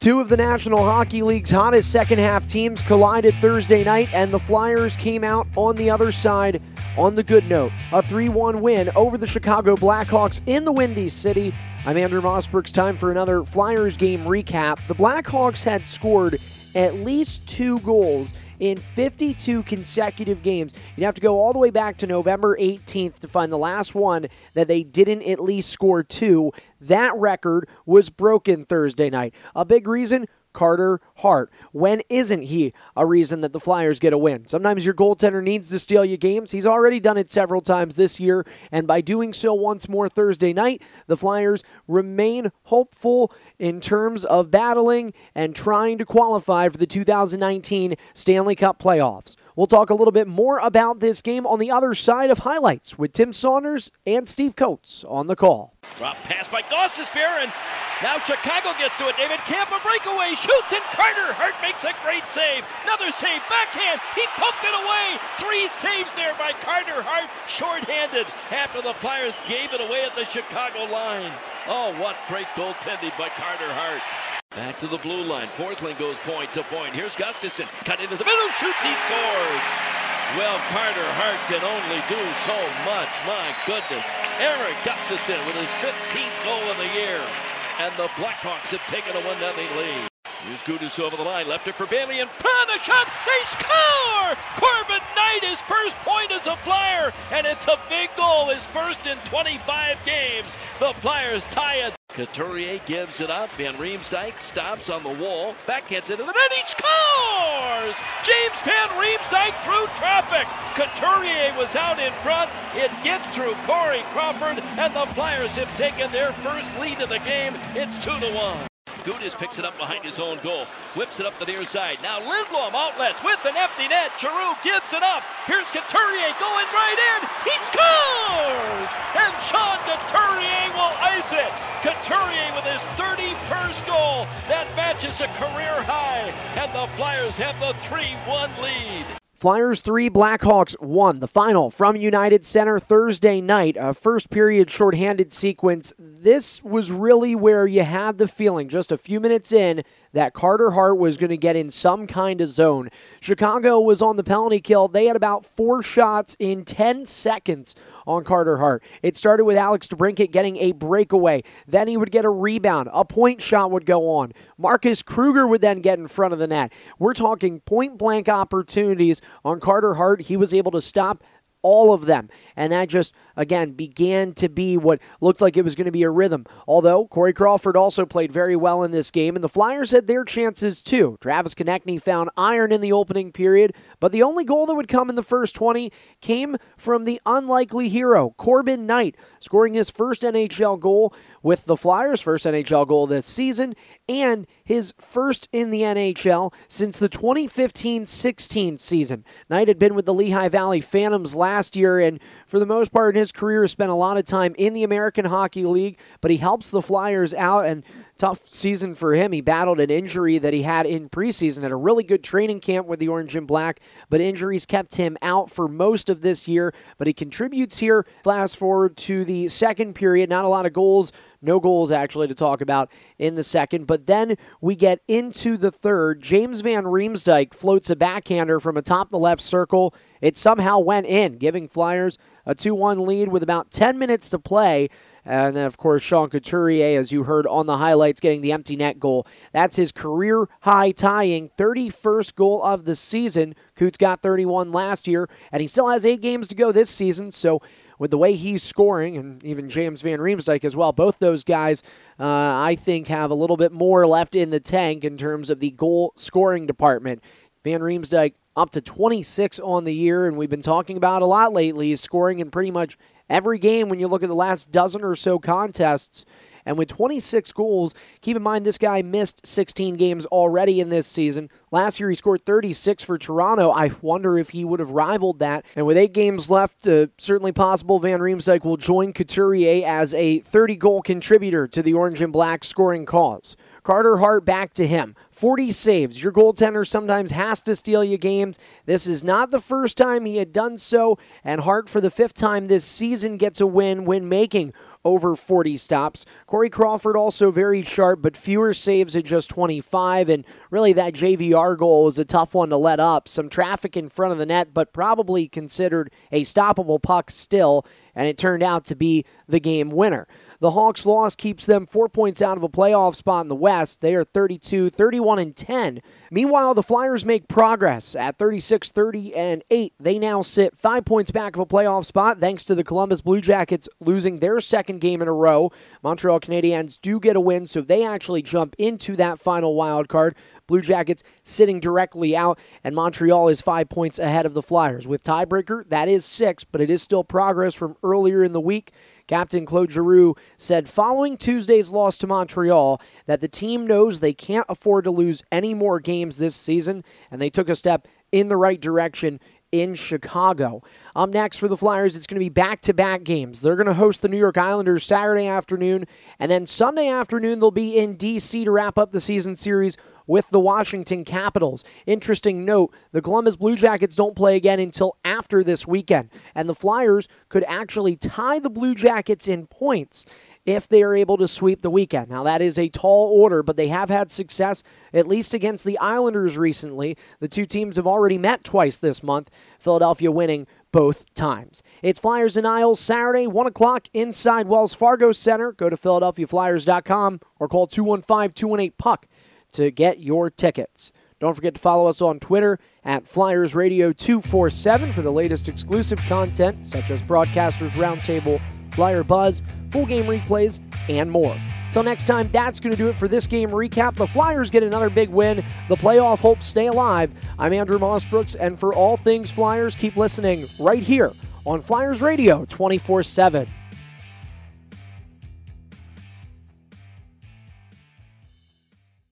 Two of the National Hockey League's hottest second half teams collided Thursday night, and the Flyers came out on the other side on the good note. A 3 1 win over the Chicago Blackhawks in the Windy City. I'm Andrew Mossberg's time for another Flyers game recap. The Blackhawks had scored at least two goals in 52 consecutive games. You'd have to go all the way back to November 18th to find the last one that they didn't at least score two. That record was broken Thursday night. A big reason Carter Hart. When isn't he a reason that the Flyers get a win? Sometimes your goaltender needs to steal you games. He's already done it several times this year, and by doing so once more Thursday night, the Flyers remain hopeful in terms of battling and trying to qualify for the 2019 Stanley Cup playoffs. We'll talk a little bit more about this game on the other side of highlights with Tim Saunders and Steve Coates on the call. Drop pass by Gostisbehere, and now Chicago gets to it. David Kampf a breakaway, shoots, and Carter Hart makes a great save. Another save, backhand. He poked it away. Three saves there by Carter Hart, shorthanded after the Flyers gave it away at the Chicago line. Oh, what great goaltending by Carter Hart. Back to the blue line. Forsling goes point to point. Here's Gustafsson. Cut into the middle. Shoots. He scores. Well, Carter Hart can only do so much. My goodness. Eric Gustafsson with his 15th goal of the year. And the Blackhawks have taken a 1 0 lead. Here's Gudas over the line. Left it for Bailey and front. A shot. They score! Corban Knight, his first point as a Flyer. And it's a big goal. His first in 25 games. The Flyers tie it. Couturier gives it up. Van Riemsdyk stops on the wall. Backhands into the net. He scores! James Van Riemsdyk through traffic. Couturier was out in front. It gets through Corey Crawford, and the Flyers have taken their first lead of the game. It's two to one. Gudas picks it up behind his own goal. Whips it up the near side. Now Lindblom outlets with an empty net. Giroux gives it up. Here's Couturier going right in. He scores! And Sean Couturier will ice it. Couturier with his 31st goal. That matches a career high. And the Flyers have the 3-1 lead. Flyers 3, Blackhawks 1. The final from United Center Thursday night. A first period shorthanded sequence. This was really where you had the feeling just a few minutes in that Carter Hart was going to get in some kind of zone. Chicago was on the penalty kill. They had about four shots in 10 seconds on Carter Hart. It started with Alex DeBrincat getting a breakaway. Then he would get a rebound. A point shot would go on. Marcus Kruger would then get in front of the net. We're talking point blank opportunities on Carter Hart. He was able to stop all of them. And that just, again, began to be what looked like it was going to be a rhythm. Although Corey Crawford also played very well in this game, and the Flyers had their chances too. Travis Konecny found iron in the opening period, but the only goal that would come in the first 20 came from the unlikely hero, Corban Knight, scoring his first NHL goal with the Flyers' first NHL goal this season and his first in the NHL since the 2015 16 season. Knight had been with the Lehigh Valley Phantoms last year and, for the most part in his career, spent a lot of time in the American Hockey League, but he helps the Flyers out and tough season for him. He battled an injury that he had in preseason at a really good training camp with the Orange and Black, but injuries kept him out for most of this year. But he contributes here. Fast forward to the second period, not a lot of goals. No goals actually to talk about in the second, but then we get into the third. James Van Riemsdyk floats a backhander from atop the left circle. It somehow went in, giving Flyers a 2 1 lead with about 10 minutes to play. And then, of course, Sean Couturier, as you heard on the highlights, getting the empty net goal. That's his career high tying 31st goal of the season. Coots got 31 last year, and he still has eight games to go this season. So, with the way he's scoring, and even James Van Riemsdyk as well, both those guys, uh, I think, have a little bit more left in the tank in terms of the goal scoring department. Van Riemsdyk up to 26 on the year, and we've been talking about a lot lately. He's scoring in pretty much every game when you look at the last dozen or so contests. And with 26 goals, keep in mind this guy missed 16 games already in this season. Last year he scored 36 for Toronto. I wonder if he would have rivaled that. And with eight games left, uh, certainly possible Van Riemsdyk will join Couturier as a 30 goal contributor to the Orange and Black scoring cause. Carter Hart back to him. 40 saves. Your goaltender sometimes has to steal you games. This is not the first time he had done so, and Hart, for the fifth time this season, gets a win when making over 40 stops. Corey Crawford also very sharp, but fewer saves at just 25. And really, that JVR goal was a tough one to let up. Some traffic in front of the net, but probably considered a stoppable puck still. And it turned out to be the game winner. The Hawks' loss keeps them four points out of a playoff spot in the West. They are 32, 31, and 10. Meanwhile, the Flyers make progress at 36, 30, and 8. They now sit five points back of a playoff spot thanks to the Columbus Blue Jackets losing their second game in a row. Montreal Canadiens do get a win, so they actually jump into that final wild card. Blue Jackets sitting directly out, and Montreal is five points ahead of the Flyers. With tiebreaker, that is six, but it is still progress from earlier in the week. Captain Claude Giroux said following Tuesday's loss to Montreal that the team knows they can't afford to lose any more games this season, and they took a step in the right direction in Chicago. Up next for the Flyers, it's going to be back to back games. They're going to host the New York Islanders Saturday afternoon, and then Sunday afternoon, they'll be in D.C. to wrap up the season series with the Washington Capitals. Interesting note the Columbus Blue Jackets don't play again until after this weekend, and the Flyers could actually tie the Blue Jackets in points if they are able to sweep the weekend. Now, that is a tall order, but they have had success, at least against the Islanders recently. The two teams have already met twice this month, Philadelphia winning both times. It's Flyers and Isles Saturday, 1 o'clock inside Wells Fargo Center. Go to PhiladelphiaFlyers.com or call 215 218 Puck to get your tickets. Don't forget to follow us on Twitter at Flyers Radio 247 for the latest exclusive content, such as Broadcasters Roundtable, Flyer Buzz, full game replays, and more. Till next time, that's going to do it for this game recap. The Flyers get another big win. The playoff hopes stay alive. I'm Andrew Mossbrooks, and for all things Flyers, keep listening right here on Flyers Radio 24 7.